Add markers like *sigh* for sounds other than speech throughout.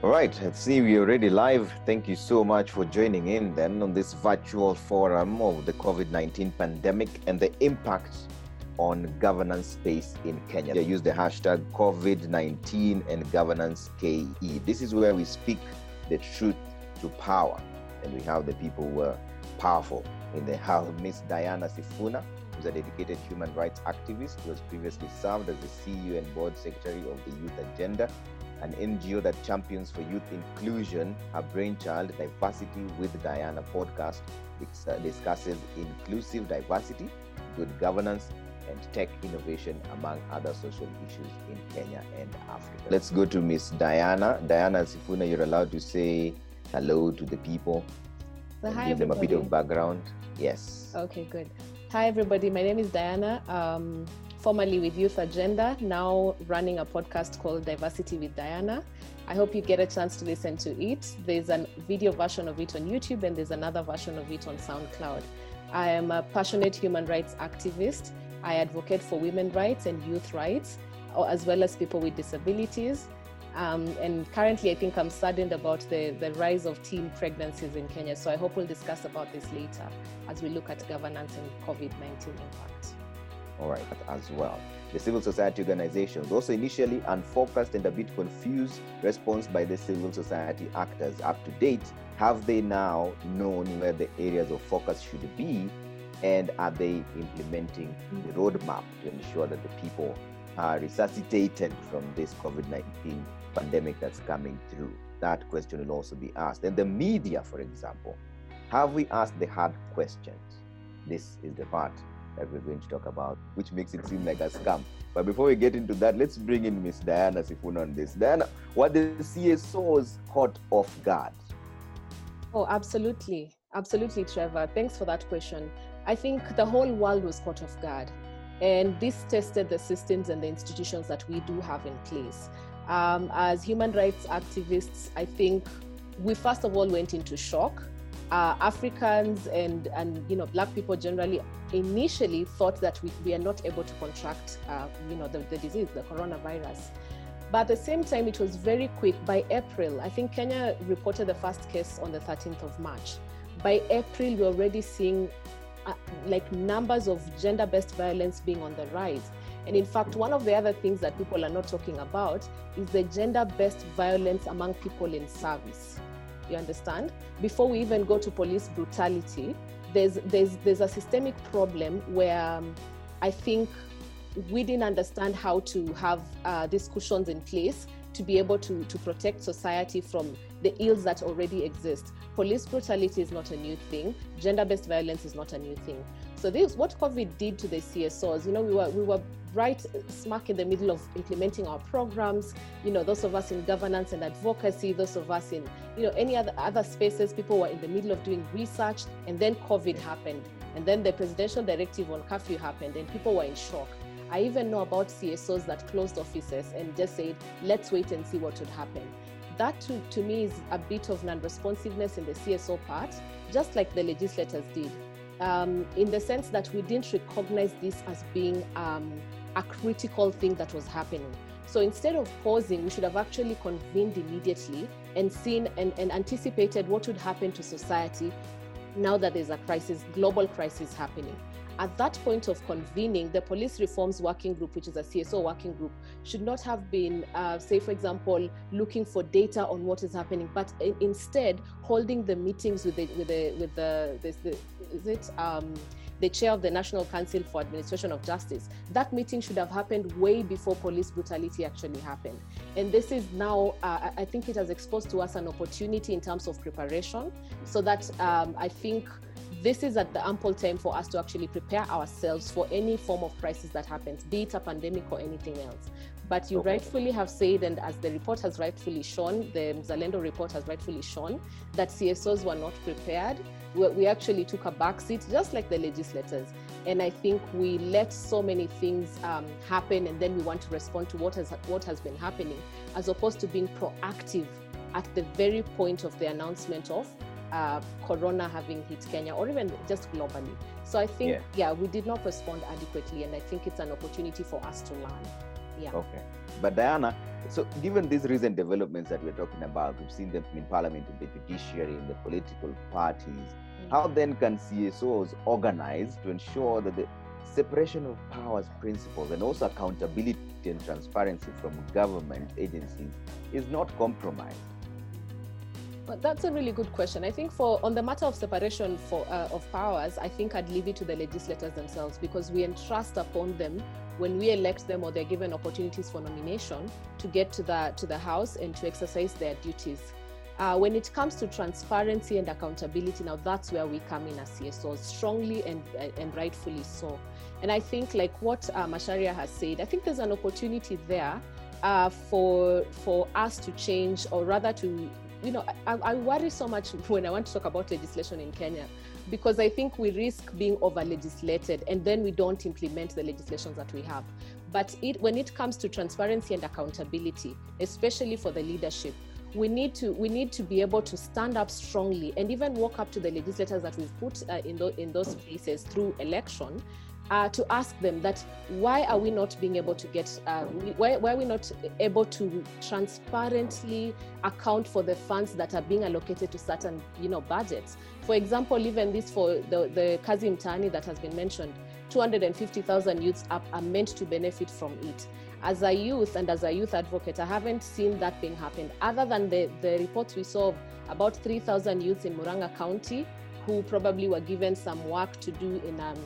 All right, let's see, we're already live. Thank you so much for joining in then on this virtual forum of the COVID 19 pandemic and the impact on governance space in Kenya. I use the hashtag COVID 19 and governance KE. This is where we speak the truth to power, and we have the people who are powerful. In the house, Miss Diana Sifuna, who's a dedicated human rights activist who has previously served as the CEO and board secretary of the Youth Agenda an NGO that champions for youth inclusion. Her brainchild, Diversity with Diana podcast, uh, discusses inclusive diversity, good governance, and tech innovation, among other social issues in Kenya and Africa. Let's go to Miss Diana. Diana Sifuna, you're allowed to say hello to the people. So hi, give them everybody. a bit of background. Yes. Okay, good. Hi, everybody. My name is Diana. Um, formerly with Youth Agenda, now running a podcast called Diversity with Diana. I hope you get a chance to listen to it. There's a video version of it on YouTube and there's another version of it on SoundCloud. I am a passionate human rights activist. I advocate for women's rights and youth rights, as well as people with disabilities. Um, and currently, I think I'm saddened about the, the rise of teen pregnancies in Kenya. So I hope we'll discuss about this later as we look at governance and COVID 19 impact all right, as well. The civil society organizations, also initially unfocused and a bit confused response by the civil society actors. Up to date, have they now known where the areas of focus should be? And are they implementing the roadmap to ensure that the people are resuscitated from this COVID 19 pandemic that's coming through? That question will also be asked. And the media, for example, have we asked the hard questions? This is the part that we're going to talk about, which makes it seem like a scam. But before we get into that, let's bring in Miss Diana Sifuna on this. Diana, what the CSOs caught off guard? Oh, absolutely. Absolutely, Trevor. Thanks for that question. I think the whole world was caught off guard. And this tested the systems and the institutions that we do have in place. Um, as human rights activists, I think we first of all went into shock uh, Africans and and you know black people generally initially thought that we, we are not able to contract uh, you know the, the disease, the coronavirus. But at the same time, it was very quick. By April, I think Kenya reported the first case on the 13th of March. By April, we're already seeing uh, like numbers of gender-based violence being on the rise. And in fact, one of the other things that people are not talking about is the gender-based violence among people in service. You understand? Before we even go to police brutality, there's there's there's a systemic problem where um, I think we didn't understand how to have uh, these cushions in place to be able to to protect society from the ills that already exist. Police brutality is not a new thing. Gender-based violence is not a new thing. So this what COVID did to the CSOs. You know, we were we were right smack in the middle of implementing our programs. You know, those of us in governance and advocacy, those of us in you know any other other spaces. People were in the middle of doing research, and then COVID happened, and then the presidential directive on curfew happened, and people were in shock. I even know about CSOs that closed offices and just said, let's wait and see what would happen that to, to me is a bit of non-responsiveness in the CSO part, just like the legislators did, um, in the sense that we didn't recognize this as being um, a critical thing that was happening. So instead of pausing, we should have actually convened immediately and seen and, and anticipated what would happen to society now that there's a crisis, global crisis happening. At that point of convening, the police reforms working group, which is a CSO working group, should not have been, uh, say, for example, looking for data on what is happening, but instead holding the meetings with the with the with the, the, the is it um, the chair of the National Council for Administration of Justice. That meeting should have happened way before police brutality actually happened. And this is now, uh, I think it has exposed to us an opportunity in terms of preparation so that um, I think this is at the ample time for us to actually prepare ourselves for any form of crisis that happens, be it a pandemic or anything else. But you okay. rightfully have said, and as the report has rightfully shown, the Mzalendo report has rightfully shown, that CSOs were not prepared. We, we actually took a backseat, just like the legislators. And I think we let so many things um, happen, and then we want to respond to what has what has been happening, as opposed to being proactive at the very point of the announcement of uh, corona having hit Kenya or even just globally. So I think, yeah. yeah. we did not respond adequately, and I think it's an opportunity for us to learn. Yeah. Okay. But Diana, so, given these recent developments that we're talking about, we've seen them in parliament, in the judiciary, in the political parties. Mm-hmm. How then can CSOs organize to ensure that the separation of powers principles and also accountability and transparency from government agencies is not compromised? Well, that's a really good question. I think for on the matter of separation for, uh, of powers, I think I'd leave it to the legislators themselves because we entrust upon them when we elect them or they're given opportunities for nomination to get to the to the house and to exercise their duties. Uh, when it comes to transparency and accountability, now that's where we come in as CSOs strongly and and rightfully so. And I think, like what uh, Macharia has said, I think there's an opportunity there uh, for for us to change, or rather to you know, I, I, worry so much *laughs* when I want to talk about legislation in Kenya because I think we risk being over legislated and then we don't implement the legislations that we have. But it, when it comes to transparency and accountability, especially for the leadership, we need to we need to be able to stand up strongly and even walk up to the legislators that we've put uh, in, the, in those places through election uh, to ask them that why are we not being able to get uh, why, why, are we not able to transparently account for the funds that are being allocated to certain you know budgets? For example even this for the, the mtaani that has been mentioned 250000 youths are, are meant to benefit from it. As a youth and as a youth advocate i haven't seen that thing happen other than the, the reports we saw about 3000 youths in muranga county who probably were given some work to do in um,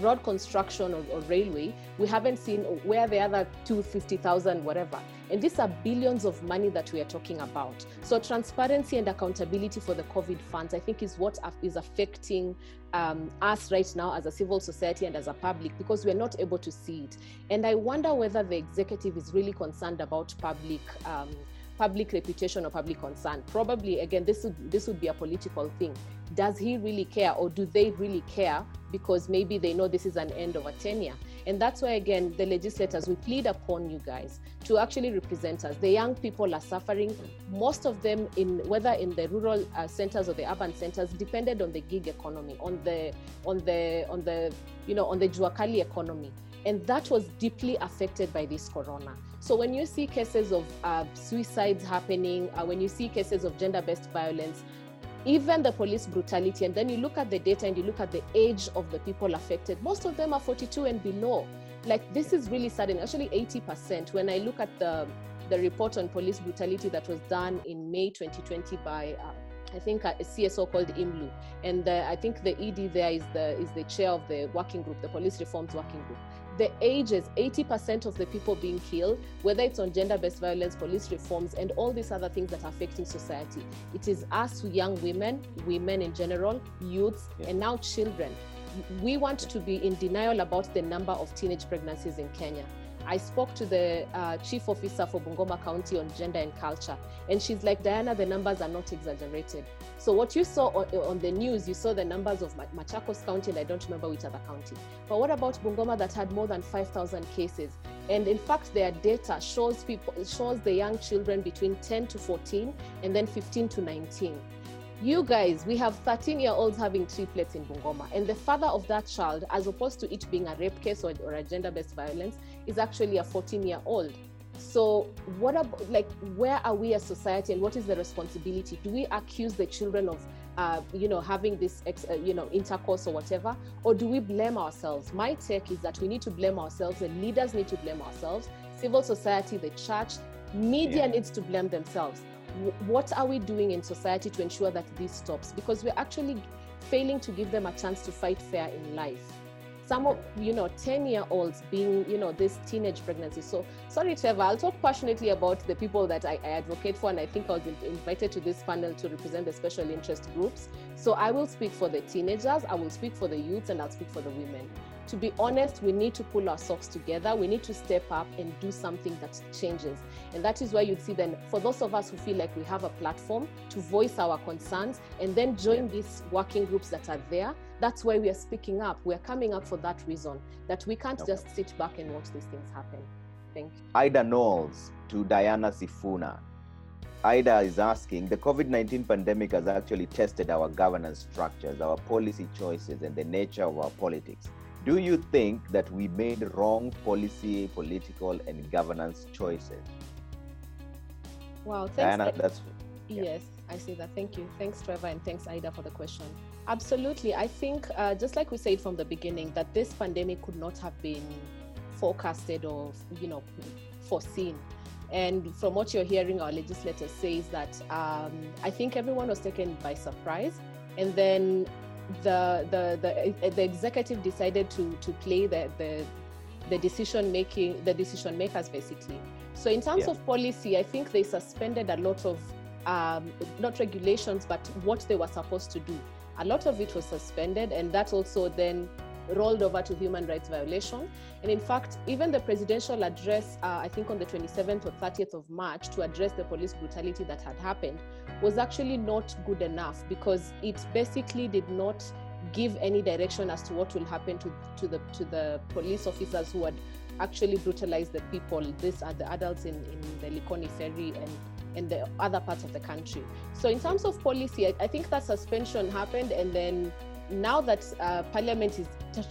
road construction or, or, railway, we haven't seen where the other 250,000, whatever. And these are billions of money that we are talking about. So transparency and accountability for the COVID funds, I think, is what is affecting um, us right now as a civil society and as a public because we're not able to see it. And I wonder whether the executive is really concerned about public. Um, public reputation or public concern. Probably again this would this would be a political thing. Does he really care or do they really care because maybe they know this is an end of a tenure? And that's why again the legislators we plead upon you guys to actually represent us. The young people are suffering. Most of them in whether in the rural uh, centers or the urban centers depended on the gig economy on the on the on the you know on the juakali economy. And that was deeply affected by this corona so when you see cases of uh, suicides happening uh, when you see cases of gender-based violence even the police brutality, and then you look at the data and you look at the age of the people affected, most of them are 42 and below. Like this is really sudden, actually 80%. When I look at the, the report on police brutality that was done in May 2020 by uh, I think a CSO called IMLU, and the, I think the ED there is the is the chair of the working group, the police reforms working group the ages 80% of the people being killed whether it's on gender-based violence police reforms and all these other things that are affecting society. It is us young women women in general youths yeah. and now children. We want to be in denial about the number of teenage pregnancies in kenya I spoke to the uh, chief officer for Bungoma County on gender and culture, and she's like, Diana, the numbers are not exaggerated. So what you saw on, on the news, you saw the numbers of Machakos County, and I don't remember which other county. But what about Bungoma that had more than 5,000 cases? And in fact, their data shows people shows the young children between 10 to 14 and then 15 to 19 you guys, we have 13 year olds having triplets in Bungoma, and the father of that child, as opposed to it being a rape case or, or a gender based violence, is actually a 14 year old. So, what about like where are we as society, and what is the responsibility? Do we accuse the children of, uh, you know, having this, ex, uh, you know, intercourse or whatever, or do we blame ourselves? My take is that we need to blame ourselves, and leaders need to blame ourselves. Civil society, the church, media yeah. needs to blame themselves what are we doing in society to ensure that this stops? Because we're actually failing to give them a chance to fight fair in life. Some of, you know, 10 year olds being, you know, this teenage pregnancy. So, sorry, Trevor, I'll talk passionately about the people that I, I advocate for. And I think I was invited to this panel to represent the special interest groups. So, I will speak for the teenagers, I will speak for the youths, and I'll speak for the women to be honest, we need to pull our socks together. We need to step up and do something that changes. And that is where you'd see then, for those of us who feel like we have a platform to voice our concerns and then join these working groups that are there, that's why we are speaking up. We're coming up for that reason, that we can't okay. just sit back and watch these things happen. Thank you. Ida Knowles to Diana Sifuna. Ida is asking the COVID 19 pandemic has actually tested our governance structures, our policy choices, and the nature of our politics do you think that we made wrong policy, political, and governance choices? Wow, thanks. Diana, that's yeah. yes, I see that. Thank you. Thanks, Trevor, and thanks, Ida, for the question. Absolutely. I think, uh, just like we said from the beginning, that this pandemic could not have been forecasted or, you know, foreseen. And from what you're hearing, our legislator says that um, I think everyone was taken by surprise. And then the, the, the, the executive decided to, to play the, the, the decision making, the decision makers basically. So in terms yeah. of policy, I think they suspended a lot of um, not regulations, but what they were supposed to do. A lot of it was suspended, and that also then rolled over to human rights violation. And in fact, even the presidential address, uh, I think on the 27th or 30th of March, to address the police brutality that had happened, was actually not good enough because it basically did not give any direction as to what will happen to, to the to the police officers who had actually brutalized the people. These are the adults in, in the Likoni ferry and in the other parts of the country. So in terms of policy, I, I think that suspension happened and then now that uh, Parliament is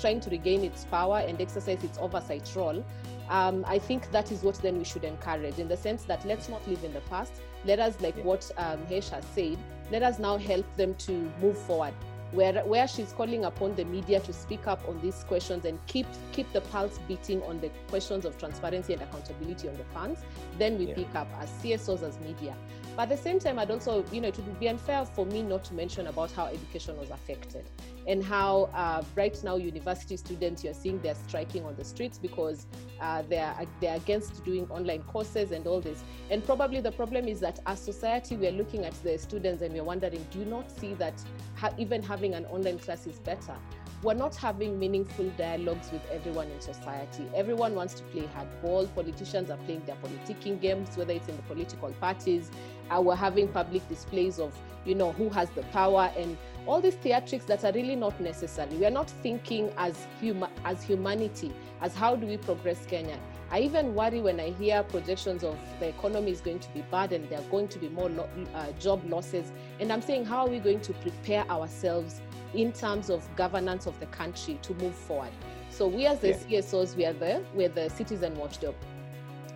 trying to regain its power and exercise its oversight role, um, I think that is what then we should encourage in the sense that let's not live in the past. Let us, like yeah. what um, Hesha said, let us now help them to move forward. Where, where she's calling upon the media to speak up on these questions and keep keep the pulse beating on the questions of transparency and accountability on the funds, then we yeah. pick up as CSOs as media. But at the same time, I'd also, you know, it would be unfair for me not to mention about how education was affected and how uh, right now university students you're seeing they're striking on the streets because uh, they're they're against doing online courses and all this. And probably the problem is that as society we're looking at the students and we're wondering, do you not see that ha- even having an online class is better? we're not having meaningful dialogues with everyone in society. Everyone wants to play hardball. Politicians are playing their politicking games, whether it's in the political parties. Uh, we're having public displays of, you know, who has the power and all these theatrics that are really not necessary. We are not thinking as huma- as humanity, as how do we progress Kenya. I even worry when I hear projections of the economy is going to be bad and there are going to be more lo- uh, job losses. And I'm saying, how are we going to prepare ourselves in terms of governance of the country to move forward. So we as the yeah. CSOs, we are there we're the citizen watchdog.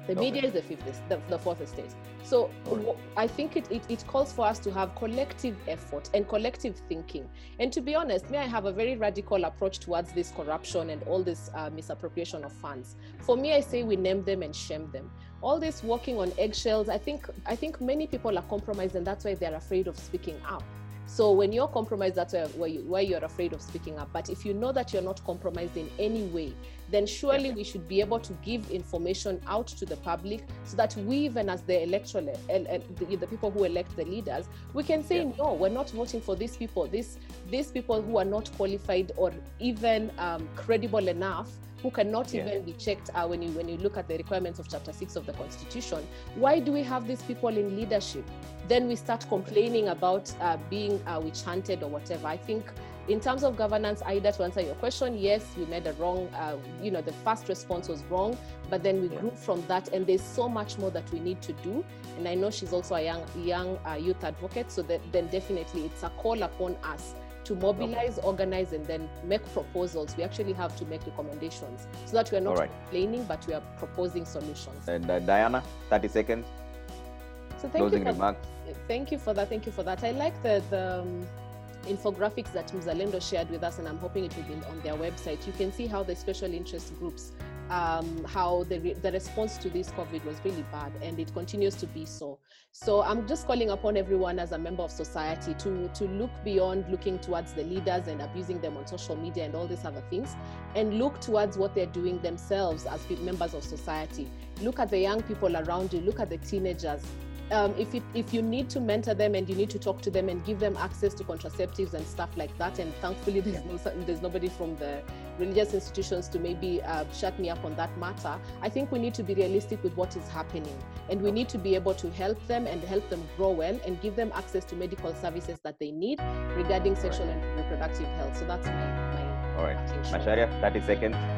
The okay. media is the fifth, the, the fourth estate. So right. I think it, it, it, calls for us to have collective effort and collective thinking. And to be honest, me, I have a very radical approach towards this corruption and all this uh, misappropriation of funds. For me, I say we name them and shame them. All this walking on eggshells, I think I think many people are compromised, and that's why they're afraid of speaking up. So when you're compromised, that's where, you, where you're afraid of speaking up. But if you know that you're not compromised in any way, then surely we should be able to give information out to the public so that we, even as the electoral, the, the people who elect the leaders, we can say, yeah. no, we're not voting for these people. These, these people who are not qualified or even um, credible enough who cannot yeah. even be checked uh, when you when you look at the requirements of chapter 6 of the constitution why do we have these people in leadership then we start complaining about uh, being uh, witch hunted or whatever i think in terms of governance Ida, to answer your question yes we made a wrong uh, you know the first response was wrong but then we yeah. grew from that and there's so much more that we need to do and i know she's also a young young uh, youth advocate so that then definitely it's a call upon us to mobilize, okay. organize, and then make proposals. We actually have to make recommendations so that we are not right. complaining, but we are proposing solutions. And uh, Diana, 30 seconds. So thank Closing you for, remarks. Thank you for that. Thank you for that. I like the, the um, infographics that Mzalendo shared with us, and I'm hoping it will be on their website. You can see how the special interest groups um, how the, re- the response to this COVID was really bad and it continues to be so. So I'm just calling upon everyone as a member of society to, to look beyond looking towards the leaders and abusing them on social media and all these other things and look towards what they're doing themselves as members of society. Look at the young people around you, look at the teenagers, um, if, it, if you need to mentor them and you need to talk to them and give them access to contraceptives and stuff like that, and thankfully there's no there's nobody from the religious institutions to maybe uh, shut me up on that matter. I think we need to be realistic with what is happening, and we need to be able to help them and help them grow well and give them access to medical services that they need regarding sexual right. and reproductive health. So that's my my. All right, Macharia, 30 seconds.